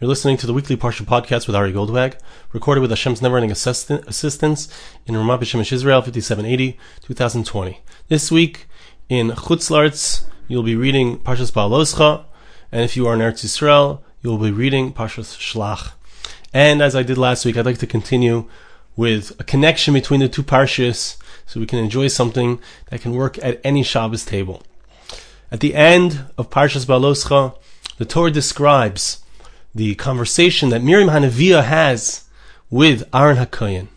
You're listening to the weekly Parsha podcast with Ari Goldwag, recorded with Hashem's never-ending assistance in Ramat Beit Shemesh Israel, 5780, 2020. This week in Chutz La'aretz, you'll be reading Parshas Baaloscha, and if you are in Eretz Yisrael, you'll be reading Parshas Shlach. And as I did last week, I'd like to continue with a connection between the two parshas, so we can enjoy something that can work at any Shabbos table. At the end of Parshas Baaloscha, the Torah describes the conversation that Miriam Hanaviah has with Aaron HaKoyen.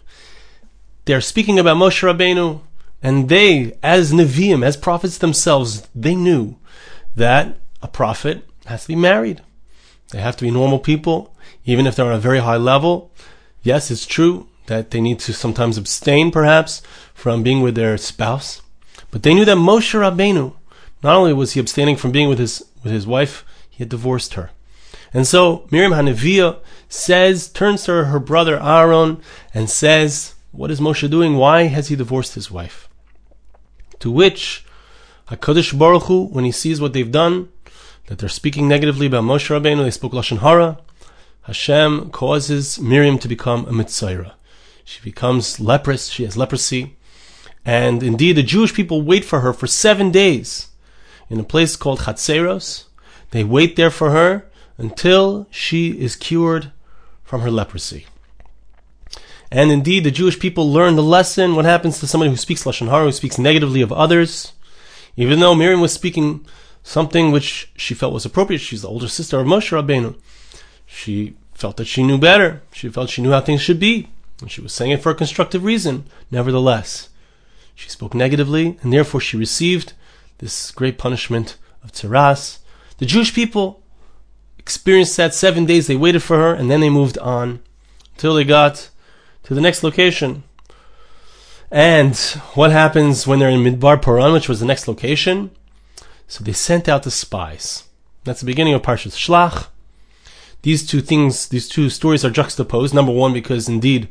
They're speaking about Moshe Rabbeinu, and they, as Nevi'im, as prophets themselves, they knew that a prophet has to be married. They have to be normal people, even if they're on a very high level. Yes, it's true that they need to sometimes abstain, perhaps, from being with their spouse. But they knew that Moshe Rabbeinu, not only was he abstaining from being with his with his wife, he had divorced her. And so Miriam Hanaviah says, turns to her brother Aaron and says, What is Moshe doing? Why has he divorced his wife? To which HaKadosh Baruch Hu, when he sees what they've done, that they're speaking negatively about Moshe Rabbeinu, they spoke Lashon Hara, Hashem causes Miriam to become a Mitzayra. She becomes leprous, she has leprosy. And indeed, the Jewish people wait for her for seven days in a place called Chatzeros. They wait there for her until she is cured from her leprosy. And indeed, the Jewish people learn the lesson. What happens to somebody who speaks Lashon Hara, who speaks negatively of others? Even though Miriam was speaking something which she felt was appropriate, she's the older sister of Moshe Rabbeinu. She felt that she knew better. She felt she knew how things should be. And she was saying it for a constructive reason. Nevertheless, she spoke negatively, and therefore she received this great punishment of Tsaras. The Jewish people experienced that seven days. They waited for her and then they moved on until they got to the next location. And what happens when they're in Midbar Paran, which was the next location? So they sent out the spies. That's the beginning of Parshas Shlach. These two things, these two stories are juxtaposed. Number one, because indeed,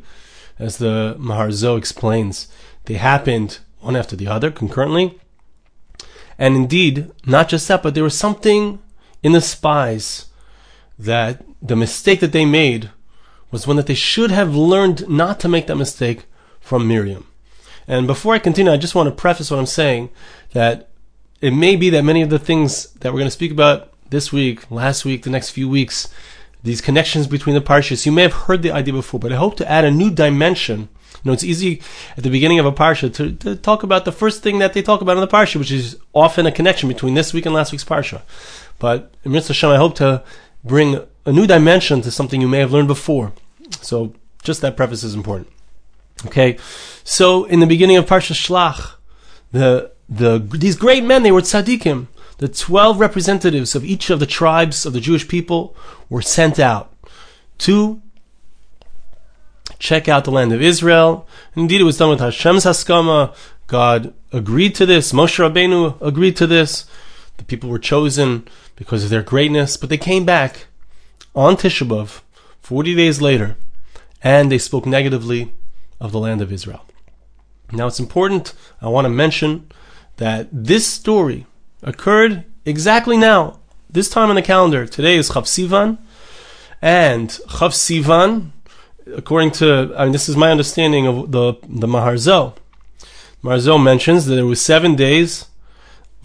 as the Maharzo explains, they happened one after the other concurrently. And indeed, not just that, but there was something in the spies that the mistake that they made was one that they should have learned not to make that mistake from Miriam. And before I continue, I just want to preface what I'm saying that it may be that many of the things that we're going to speak about this week, last week, the next few weeks, these connections between the parshas, you may have heard the idea before, but I hope to add a new dimension. You know, it's easy at the beginning of a parsha to, to talk about the first thing that they talk about in the parsha, which is often a connection between this week and last week's parsha. But in Mitzvah Hashem, I hope to bring a new dimension to something you may have learned before. So just that preface is important. Okay, so in the beginning of Parsha Shlach, the the these great men they were tzaddikim. The twelve representatives of each of the tribes of the Jewish people were sent out to check out the land of Israel. Indeed, it was done with Hashem's haskama. God agreed to this. Moshe Rabbeinu agreed to this. The people were chosen because of their greatness, but they came back on Tisha B'Av, 40 days later, and they spoke negatively of the land of Israel. Now it's important, I want to mention that this story occurred exactly now, this time on the calendar. Today is Chav Sivan, and Chav Sivan, according to, I mean, this is my understanding of the, the Maharzo. Maharzo mentions that there was seven days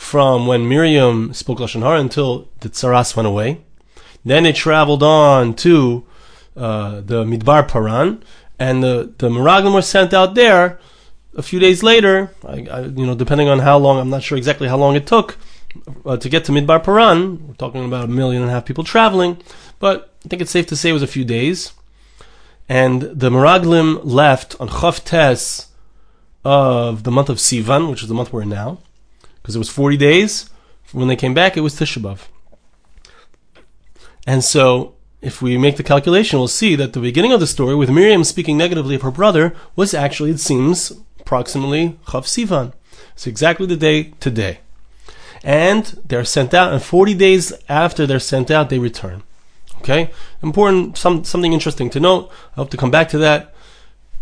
from when Miriam spoke Lashon Hara until the Tsaras went away. Then it traveled on to uh, the Midbar Paran, and the, the Meraglim were sent out there a few days later. I, I, you know, depending on how long, I'm not sure exactly how long it took uh, to get to Midbar Paran. We're talking about a million and a half people traveling, but I think it's safe to say it was a few days. And the Meraglim left on Chav Tes of the month of Sivan, which is the month we're in now, because it was 40 days. When they came back, it was Tisha B'Av. And so, if we make the calculation, we'll see that the beginning of the story, with Miriam speaking negatively of her brother, was actually, it seems, approximately Chav Sivan. It's exactly the day today. And they're sent out, and 40 days after they're sent out, they return. Okay? Important, some, something interesting to note. I hope to come back to that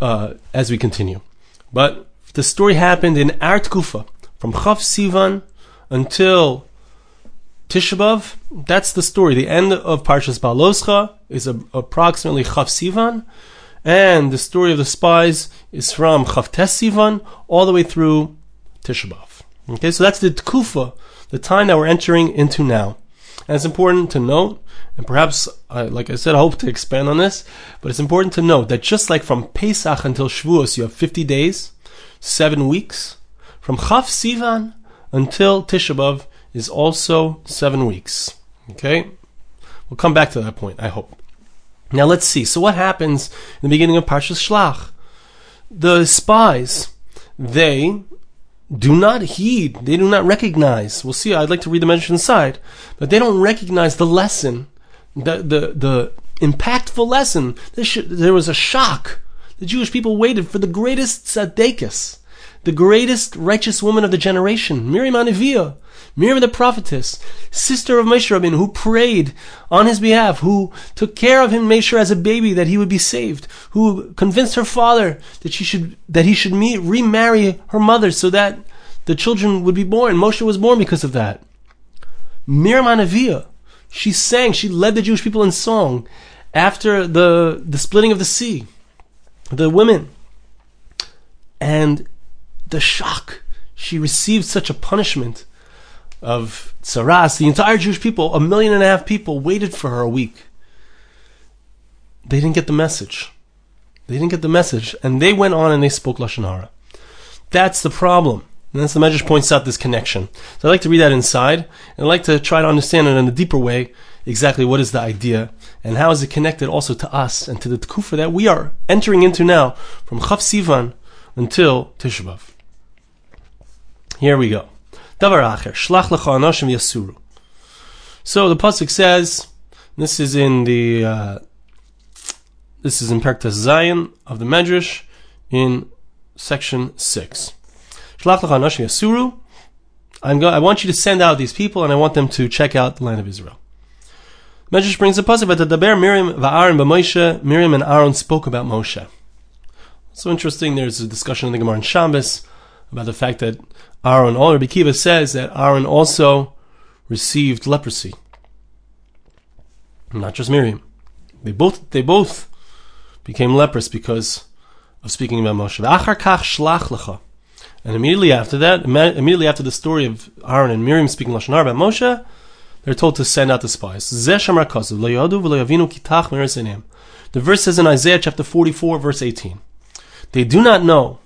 uh, as we continue. But the story happened in Art Kufa, from Chav Sivan until Tisha B'Av, that's the story. The end of Parshas Baloscha is a, approximately Chav Sivan, and the story of the spies is from Chav Tes Sivan all the way through Tisha B'Av. Okay, so that's the Tkufa, the time that we're entering into now. And it's important to note, and perhaps, I, like I said, I hope to expand on this, but it's important to note that just like from Pesach until Shavuos, you have 50 days, seven weeks. From Chav Sivan until Tisha B'Av is also seven weeks. Okay? We'll come back to that point, I hope. Now let's see. So what happens in the beginning of Parshas Shlach? The spies, they do not heed, they do not recognize. We'll see, I'd like to read the message inside, but they don't recognize the lesson, the, the, the impactful lesson. There was a shock. The Jewish people waited for the greatest tzaddikus, the greatest righteous woman of the generation, Miriam Anivia, Miriam the prophetess, sister of Moshe Rabbeinu, who prayed on his behalf, who took care of him, Moshe as a baby, that he would be saved, who convinced her father that she should that he should meet, remarry her mother so that the children would be born. Moshe was born because of that. Miriam Anavia, she sang, she led the Jewish people in song after the the splitting of the sea. The women. And the shock. She received such a punishment of Tsaras, the entire Jewish people, a million and a half people, waited for her a week. They didn't get the message. They didn't get the message, and they went on and they spoke Lashon Hara. That's the problem. And that's the Medrash points out this connection. So I'd like to read that inside, and I'd like to try to understand it in a deeper way, exactly what is the idea, and how is it connected also to us and to the Tkufa that we are entering into now, from Chav Sivan until Tisha B'Av. Here we go. Davar acher, shlach lecha anashim yasuru. So the pasuk says, this is in the uh, this is in Perktas Zion of the Medrash in section six. Shlach lecha anashim yasuru. I'm go- I want you to send out these people, and I want them to check out the land of Israel. Medrash brings a pasuk, but the Daber Miriam va'Aaron b'Moshe. Miriam and Aaron spoke about Moshe. So interesting. There's a discussion in the Gemara in Shabbos about the fact that Aaron, all Rabbi Akiva says that Aaron also received leprosy. Not just Miriam. They both they both became leprous because of speaking about Moshe. And immediately after that, immediately after the story of Aaron and Miriam speaking Lashon Hara about Moshe, they're told to send out the spies. The verse says in Isaiah chapter 44, verse 18, They do not know,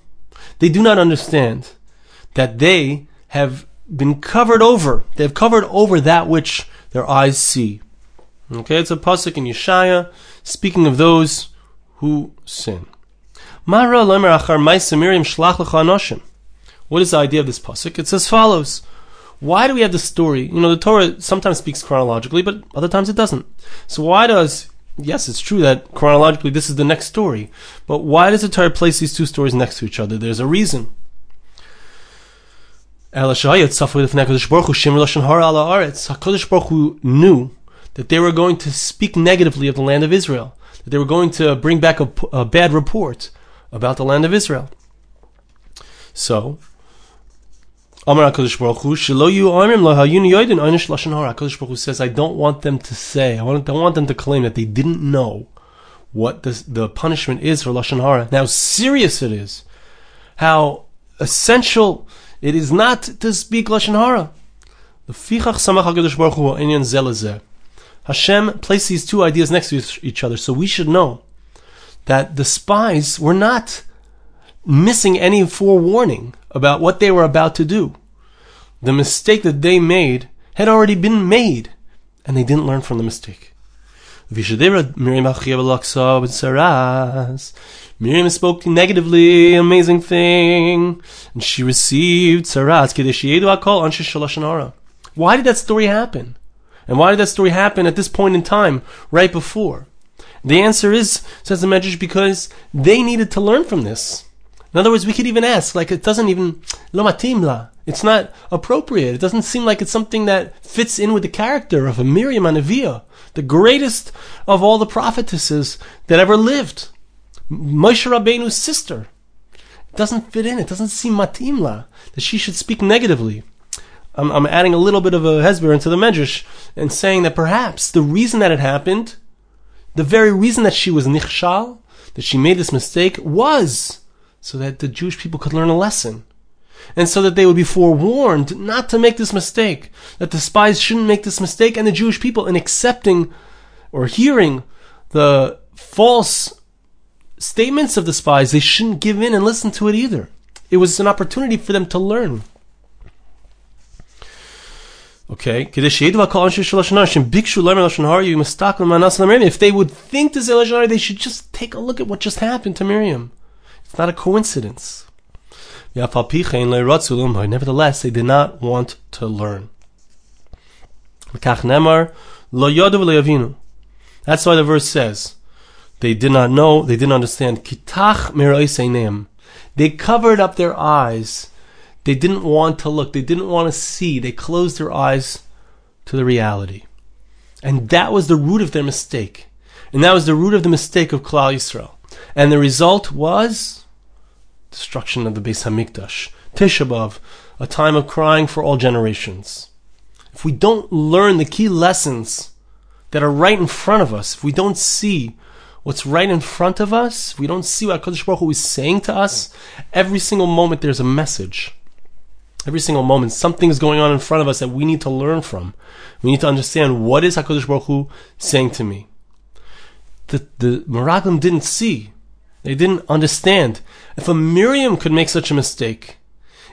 they do not understand that they have been covered over. They have covered over that which their eyes see. Okay, it's a pasuk in Yeshaya speaking of those who sin. What is the idea of this pasuk? It's as follows. Why do we have the story? You know, the Torah sometimes speaks chronologically, but other times it doesn't. So why does yes, it's true that chronologically this is the next story, but why does the Torah place these two stories next to each other? There's a reason. HaKadosh Baruch Hu knew that they were going to speak negatively of the land of Israel, that they were going to bring back a, a bad report about the land of Israel. So, Amar HaKadosh Baruch Hu, Shelo Yu Amrim Lahayun Yoidin Einish Lashon Hara. HaKadosh Baruch Hu says, I don't want them to say, I want, I want them to claim that they didn't know what the, the punishment is for Lashon Hara, how serious it is, how essential it is not to speak lashon hara. The fichach samach hakadosh baruch hu inyan zelazeh. Hashem placed these two ideas next to each other, so we should know that the spies were not missing any forewarning about what they were about to do. The mistake that they made had already been made, and they didn't learn from the mistake. Miriam spoke negatively, amazing thing, and she received sarat. Why did that story happen? And why did that story happen at this point in time, right before? The answer is, says the Medrash, because they needed to learn from this. In other words, we could even ask, like, it doesn't even, lo matimla. It's not appropriate. It doesn't seem like it's something that fits in with the character of a Miriam Anavia, the greatest of all the prophetesses that ever lived. Moshe Rabbeinu's sister. It doesn't fit in. It doesn't seem matimla that she should speak negatively I'm, I'm adding a little bit of a hesber into the medrash and saying that perhaps the reason that it happened, the very reason that she was nichshal, that she made this mistake, was so that the Jewish people could learn a lesson. And so that they would be forewarned not to make this mistake, that the spies shouldn't make this mistake, and the Jewish people, in accepting or hearing the false statements of the spies, they shouldn't give in and listen to it either. It was an opportunity for them to learn. Okay, if they would think this is they should just take a look at what just happened to Miriam. It's not a coincidence. Nevertheless, they did not want to learn. That's why the verse says, they did not know, they didn't understand. They covered up their eyes they didn't want to look, they didn't want to see, they closed their eyes to the reality. And that was the root of their mistake. And that was the root of the mistake of Klal Yisrael. And the result was destruction of the Beis Hamikdash, Tisha B'av, a time of crying for all generations. If we don't learn the key lessons that are right in front of us, if we don't see what's right in front of us, if we don't see what HaKadosh Baruch Hu is saying to us, every single moment there's a message. Every single moment, something is going on in front of us that we need to learn from. We need to understand what is Hakadosh Baruch Hu saying to me. The the Meraglim didn't see, they didn't understand. If a Miriam could make such a mistake,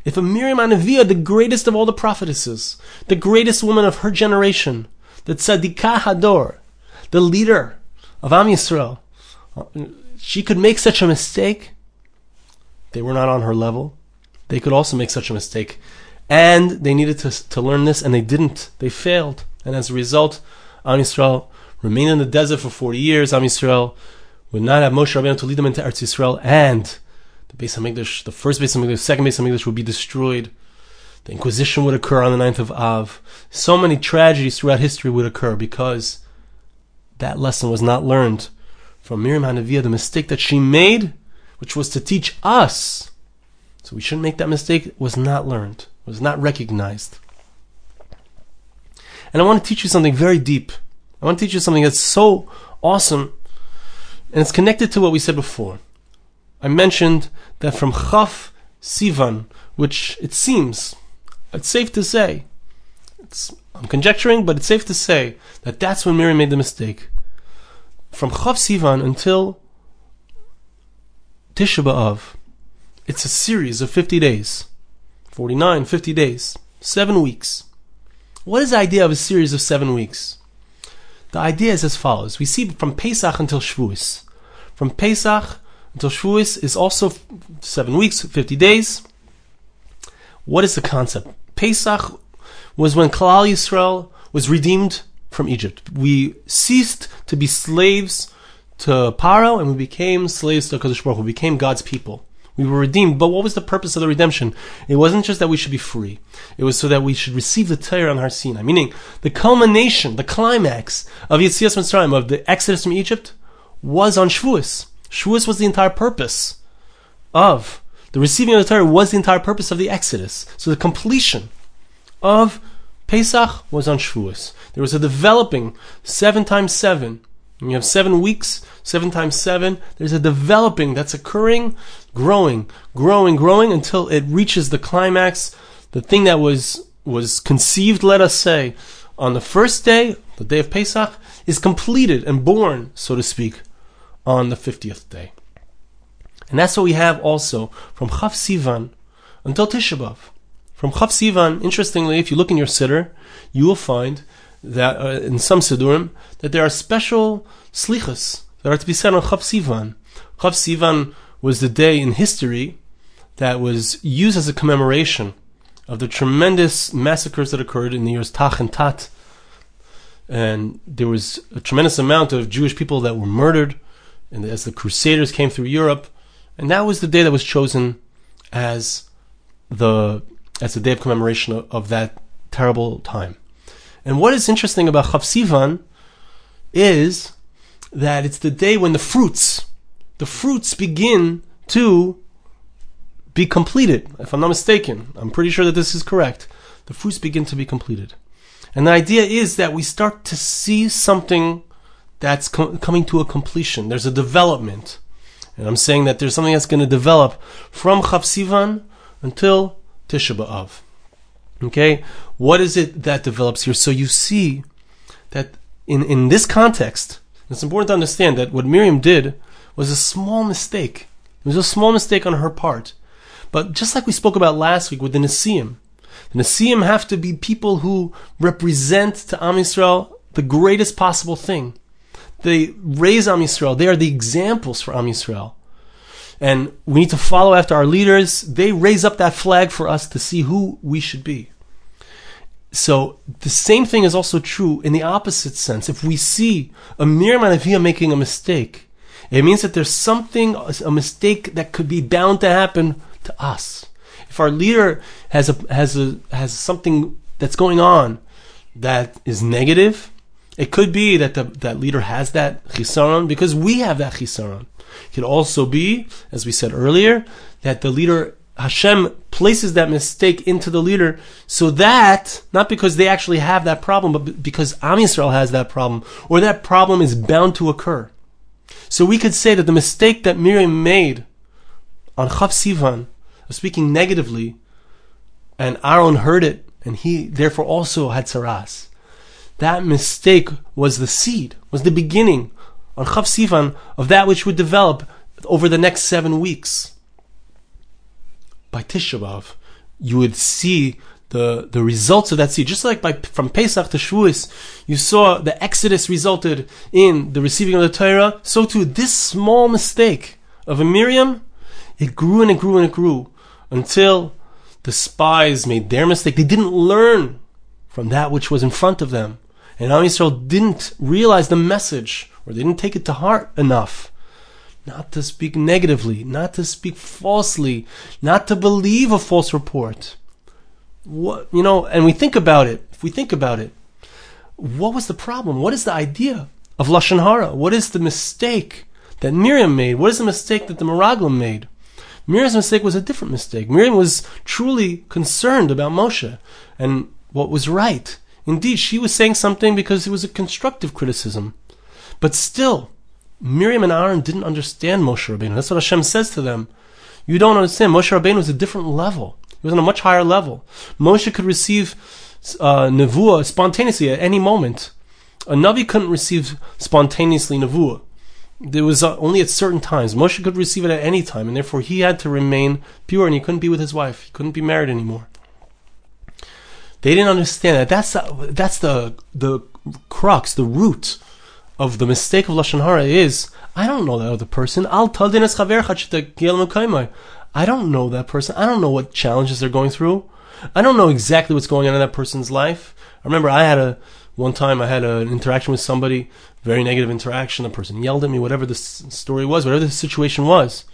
if a Miriam Anavia, the greatest of all the prophetesses, the greatest woman of her generation, the Tzadikah Hador, the leader of Am Yisrael, she could make such a mistake. They were not on her level they could also make such a mistake. And they needed to, to learn this, and they didn't. They failed. And as a result, Am Yisrael remained in the desert for 40 years. Am Yisrael would not have Moshe Rabbeinu to lead them into Eretz Yisrael, and the Beis Hamikdash, the first Beis Hamikdash, the second Beis Hamikdash would be destroyed. The Inquisition would occur on the 9th of Av. So many tragedies throughout history would occur because that lesson was not learned from Miriam Hanaviah, the mistake that she made, which was to teach us so we shouldn't make that mistake, was not learned, was not recognized. And I want to teach you something very deep. I want to teach you something that's so awesome, and it's connected to what we said before. I mentioned that from Chaf Sivan, which it seems, it's safe to say, it's, I'm conjecturing, but it's safe to say that that's when Miriam made the mistake. From Chaf Sivan until Tisha B'Av, it's a series of 50 days. 49, 50 days. Seven weeks. What is the idea of a series of seven weeks? The idea is as follows. We see from Pesach until Shavuos. From Pesach until Shavuos is also seven weeks, 50 days. What is the concept? Pesach was when Klal Yisrael was redeemed from Egypt. We ceased to be slaves to Paro and we became slaves to Kodesh Baruch We became God's people. We were redeemed. But what was the purpose of the redemption? It wasn't just that we should be free. It was so that we should receive the Torah on Har Sinai. Meaning, the culmination, the climax of Yetzias Mitzrayim, of the Exodus from Egypt, was on Shavuos. Shavuos was the entire purpose of the receiving of the Torah was the entire purpose of the Exodus. So the completion of Pesach was on Shavuos. There was a developing seven times seven. And you have seven weeks, seven times seven. There's a developing that's occurring growing, growing, growing until it reaches the climax, the thing that was was conceived, let us say, on the first day, the day of Pesach, is completed and born, so to speak, on the 50th day. And that's what we have also from Chav Sivan until Tisha. From Chav Sivan, interestingly, if you look in your Siddur, you will find that uh, in some Siddurim, that there are special slichas that are to be said on Chav Sivan. Chav Sivan was the day in history that was used as a commemoration of the tremendous massacres that occurred in the years Tach and Tat. And there was a tremendous amount of Jewish people that were murdered and as the Crusaders came through Europe. And that was the day that was chosen as the as the day of commemoration of, of that terrible time. And what is interesting about Chav is that it's the day when the fruits the fruits begin to be completed. If I'm not mistaken, I'm pretty sure that this is correct. the fruits begin to be completed. And the idea is that we start to see something that's com- coming to a completion. There's a development. And I'm saying that there's something that's going to develop from Chav until Tisha B'Av. Okay? What is it that develops here? So you see that in, in this context, it's important to understand that what Miriam did was a small mistake. It was a small mistake on her part. But just like we spoke about last week with the Nesiim, the Nesiim have to be people who represent to Am Yisrael the greatest possible thing. They raise Am Yisrael. They are the examples for Am Yisrael. And we need to follow after our leaders. They raise up that flag for us to see who we should be. So the same thing is also true in the opposite sense. If we see a Miriam Anavia making a mistake, it means that there's something, a mistake that could be bound to happen to us. If our leader has a, has a, has something that's going on that is negative, it could be that the, that leader has that chisaron because we have that chisaron. It could also be, as we said earlier, that the leader Hashem places that mistake into the leader so that, not because they actually have that problem, but because Am Yisrael has that problem, or that problem is bound to occur. So we could say that the mistake that Miriam made on Chav Sivan, of speaking negatively, and Aaron heard it, and he therefore also had saras. That mistake was the seed, was the beginning on Chav Sivan of that which would develop over the next seven weeks by Tisha B'Av, you would see the, the results of that seed. Just like by, from Pesach to Shavuos, you saw the Exodus resulted in the receiving of the Torah, so too this small mistake of a Miriam, it grew and it grew and it grew until the spies made their mistake. They didn't learn from that which was in front of them. And Am Yisrael didn't realize the message, or they didn't take it to heart enough not to speak negatively, not to speak falsely, not to believe a false report. What, you know, and we think about it, if we think about it, what was the problem? What is the idea of Lashon Hara? What is the mistake that Miriam made? What is the mistake that the Meraglim made? Miriam's mistake was a different mistake. Miriam was truly concerned about Moshe and what was right. Indeed, she was saying something because it was a constructive criticism. But still, Miriam and Aaron didn't understand Moshe Rabbeinu. That's what Hashem says to them. You don't understand. Moshe Rabbeinu was a different level. He was on a much higher level. Moshe could receive uh, nevuah spontaneously at any moment. A Navi couldn't receive spontaneously nevuah. There was uh, only at certain times. Moshe could receive it at any time, and therefore he had to remain pure, and he couldn't be with his wife. He couldn't be married anymore. They didn't understand that. That's the, that's the the crux, the root of the mistake of lashon hara is I don't know that other person. I don't know that person. I don't know what challenges they're going through. I don't know exactly what's going on in that person's life. I remember I had a one time I had an interaction with somebody, very negative interaction. The person yelled at me, whatever the story was, whatever the situation was.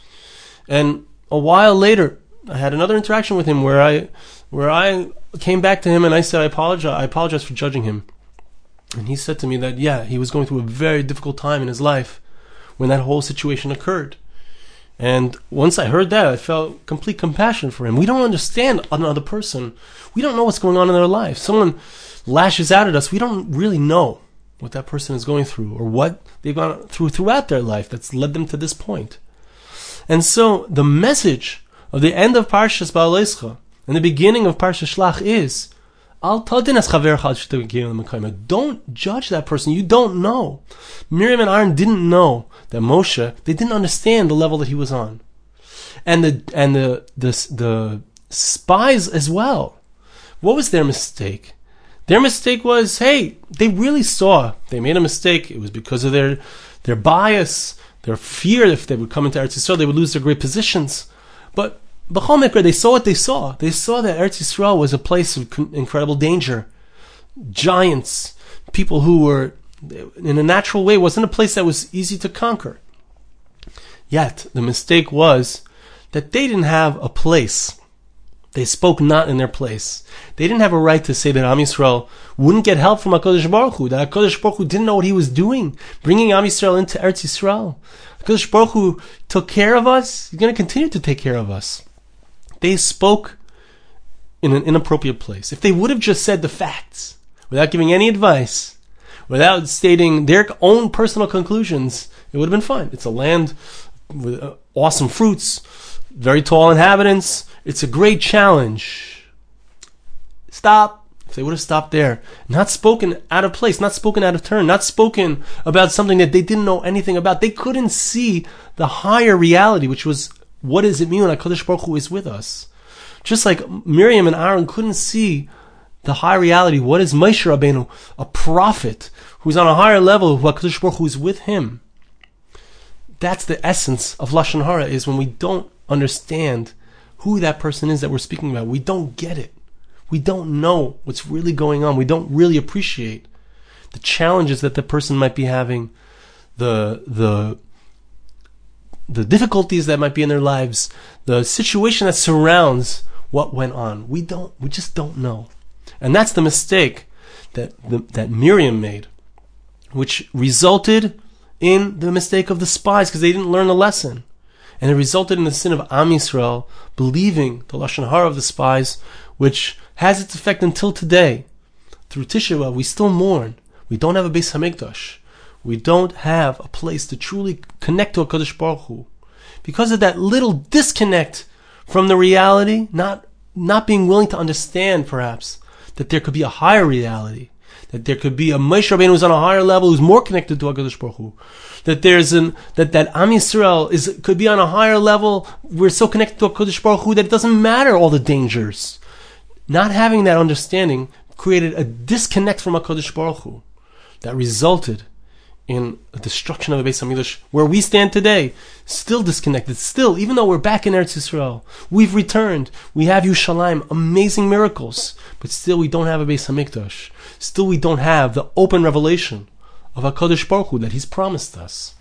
And a while later, I had another interaction with him where I where I came back to him and I said I apologize I apologize for judging him. And he said to me that, yeah, he was going through a very difficult time in his life when that whole situation occurred. And once I heard that, I felt complete compassion for him. We don't understand another person. We don't know what's going on in their life. Someone lashes out at us. We don't really know what that person is going through or what they've gone through throughout their life that's led them to this point. And so the message of the end of Parshas Ba'alescha and the beginning of Parshas Shlach is don't judge that person. You don't know. Miriam and Aaron didn't know that Moshe, they didn't understand the level that he was on. And the, and the, the, the spies as well. What was their mistake? Their mistake was, hey, they really saw they made a mistake. It was because of their, their bias, their fear if they would come into Eretz Yisrael, they would lose their great positions. But B'chol they saw what they saw. They saw that Eretz Yisrael was a place of incredible danger. Giants, people who were, in a natural way, wasn't a place that was easy to conquer. Yet, the mistake was that they didn't have a place. They spoke not in their place. They didn't have a right to say that Am Yisrael wouldn't get help from HaKadosh Baruch Hu, that HaKadosh Baruch Hu didn't know what he was doing, bringing Am Yisrael into Eretz Yisrael. HaKadosh Baruch Hu took care of us, he's going to continue to take care of us. They spoke in an inappropriate place. If they would have just said the facts without giving any advice, without stating their own personal conclusions, it would have been fine. It's a land with uh, awesome fruits, very tall inhabitants. It's a great challenge. Stop. If they would have stopped there, not spoken out of place, not spoken out of turn, not spoken about something that they didn't know anything about, they couldn't see the higher reality, which was what does it mean when HaKadosh Baruch Hu is with us? Just like Miriam and Aaron couldn't see the high reality, what is Moshe Rabbeinu, a prophet who's on a higher level, who HaKadosh Baruch Hu is with him. That's the essence of Lashon Hara, is when we don't understand who that person is that we're speaking about. We don't get it. We don't know what's really going on. We don't really appreciate the challenges that the person might be having, the the the difficulties that might be in their lives, the situation that surrounds what went on. We don't we just don't know. And that's the mistake that the, that Miriam made, which resulted in the mistake of the spies because they didn't learn the lesson. And it resulted in the sin of Am Yisrael believing the Lashon Hara of the spies, which has its effect until today. Through Tisha we still mourn. We don't have a Beis Hamikdash. We don't have a place to truly connect to a Kadosh Baruch Hu. Because of that little disconnect from the reality, not, not being willing to understand, perhaps, that there could be a higher reality, that there could be a Moshe Rabbeinu who's on a higher level, who's more connected to Hakadosh Baruch Hu, that there's an that that Am Yisrael is could be on a higher level. We're so connected to Hakadosh Baruch Hu that it doesn't matter all the dangers. Not having that understanding created a disconnect from Hakadosh Baruch Hu that resulted in a destruction of the Beis Hamikdash, where we stand today, still disconnected. Still, even though we're back in Eretz Yisrael, we've returned. We have Yerushalayim, amazing miracles, but still we don't have a Beis Hamikdash. Still, we don't have the open revelation of Hakadosh Baruch Hu that He's promised us.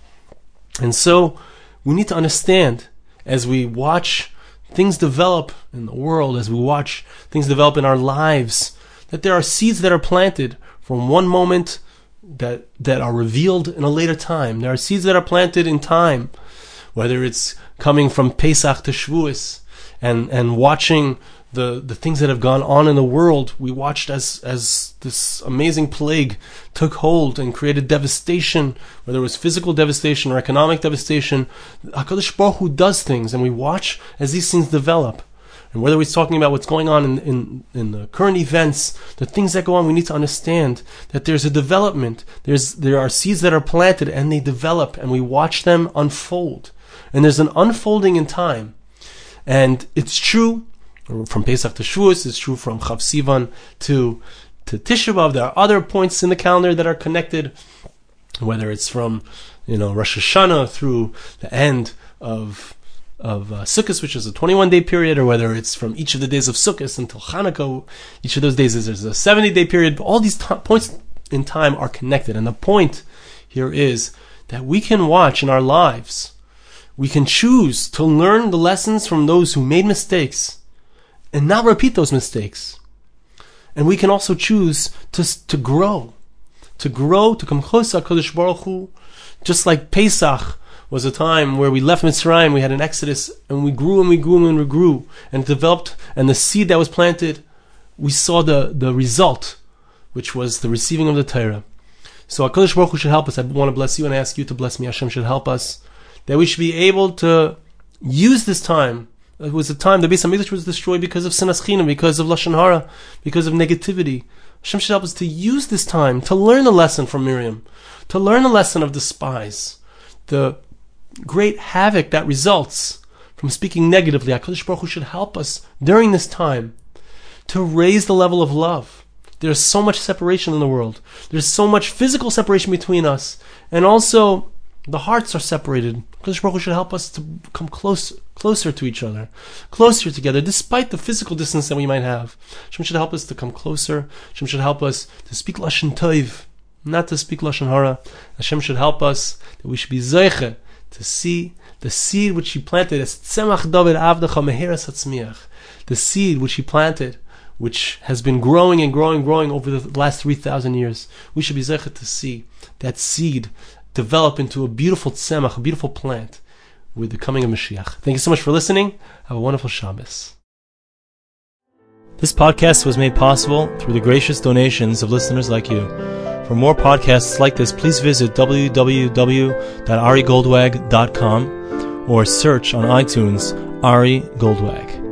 And so, we need to understand as we watch things develop in the world, as we watch things develop in our lives, that there are seeds that are planted from one moment that that are revealed in a later time. There are seeds that are planted in time, whether it's coming from Pesach to Shavuos, and and watching the the things that have gone on in the world. We watched as as this amazing plague took hold and created devastation, whether it was physical devastation or economic devastation. Hakadosh Baruch Hu does things, and we watch as these things develop. And whether we're talking about what's going on in, in, in the current events, the things that go on, we need to understand that there's a development. There's, there are seeds that are planted and they develop and we watch them unfold. And there's an unfolding in time. And it's true from Pesach to Shavuos, it's true from Chav Sivan to, to Tisha B'Av. There are other points in the calendar that are connected, whether it's from, you know, Rosh Hashanah through the end of of uh, Sukkot, which is a 21 day period, or whether it's from each of the days of Sukkot until Hanukkah, each of those days is there's a 70 day period. But all these t- points in time are connected. And the point here is that we can watch in our lives, we can choose to learn the lessons from those who made mistakes and not repeat those mistakes. And we can also choose to, to grow, to grow, to come close to Baruch Hu, just like Pesach was a time where we left Mitzrayim, we had an exodus, and we grew and we grew and we grew, and developed, and the seed that was planted, we saw the, the result, which was the receiving of the Torah. So HaKadosh Baruch Hu should help us. I want to bless you and I ask you to bless me. Hashem should help us. That we should be able to use this time. It was a time the Beis Hamikdash was destroyed because of sinas chinam, because of lashon hara, because of negativity. Hashem should help us to use this time to learn the lesson from Miriam, to learn the lesson of the spies, the great havoc that results from speaking negatively. HaKadosh Baruch Hu should help us during this time to raise the level of love. There's so much separation in the world. There's so much physical separation between us. And also, the hearts are separated. HaKadosh Baruch Hu should help us to come close, closer to each other, closer together, despite the physical distance that we might have. Hashem should help us to come closer. Hashem should help us to speak Lashon Tov, not to speak Lashon Hara. Hashem should help us that we should be Zeiche, to see the seed which he planted as tzemach David avdecha meheras hatzmiach, the seed which he planted, which has been growing and growing, growing over the last three thousand years. We should be zeichet to see that seed develop into a beautiful tzemach, a beautiful plant, with the coming of Mashiach. Thank you so much for listening. Have a wonderful Shabbos. This podcast was made possible through the gracious donations of listeners like you. For more podcasts like this, please visit www.arigoldwag.com or search on iTunes Ari Goldwag.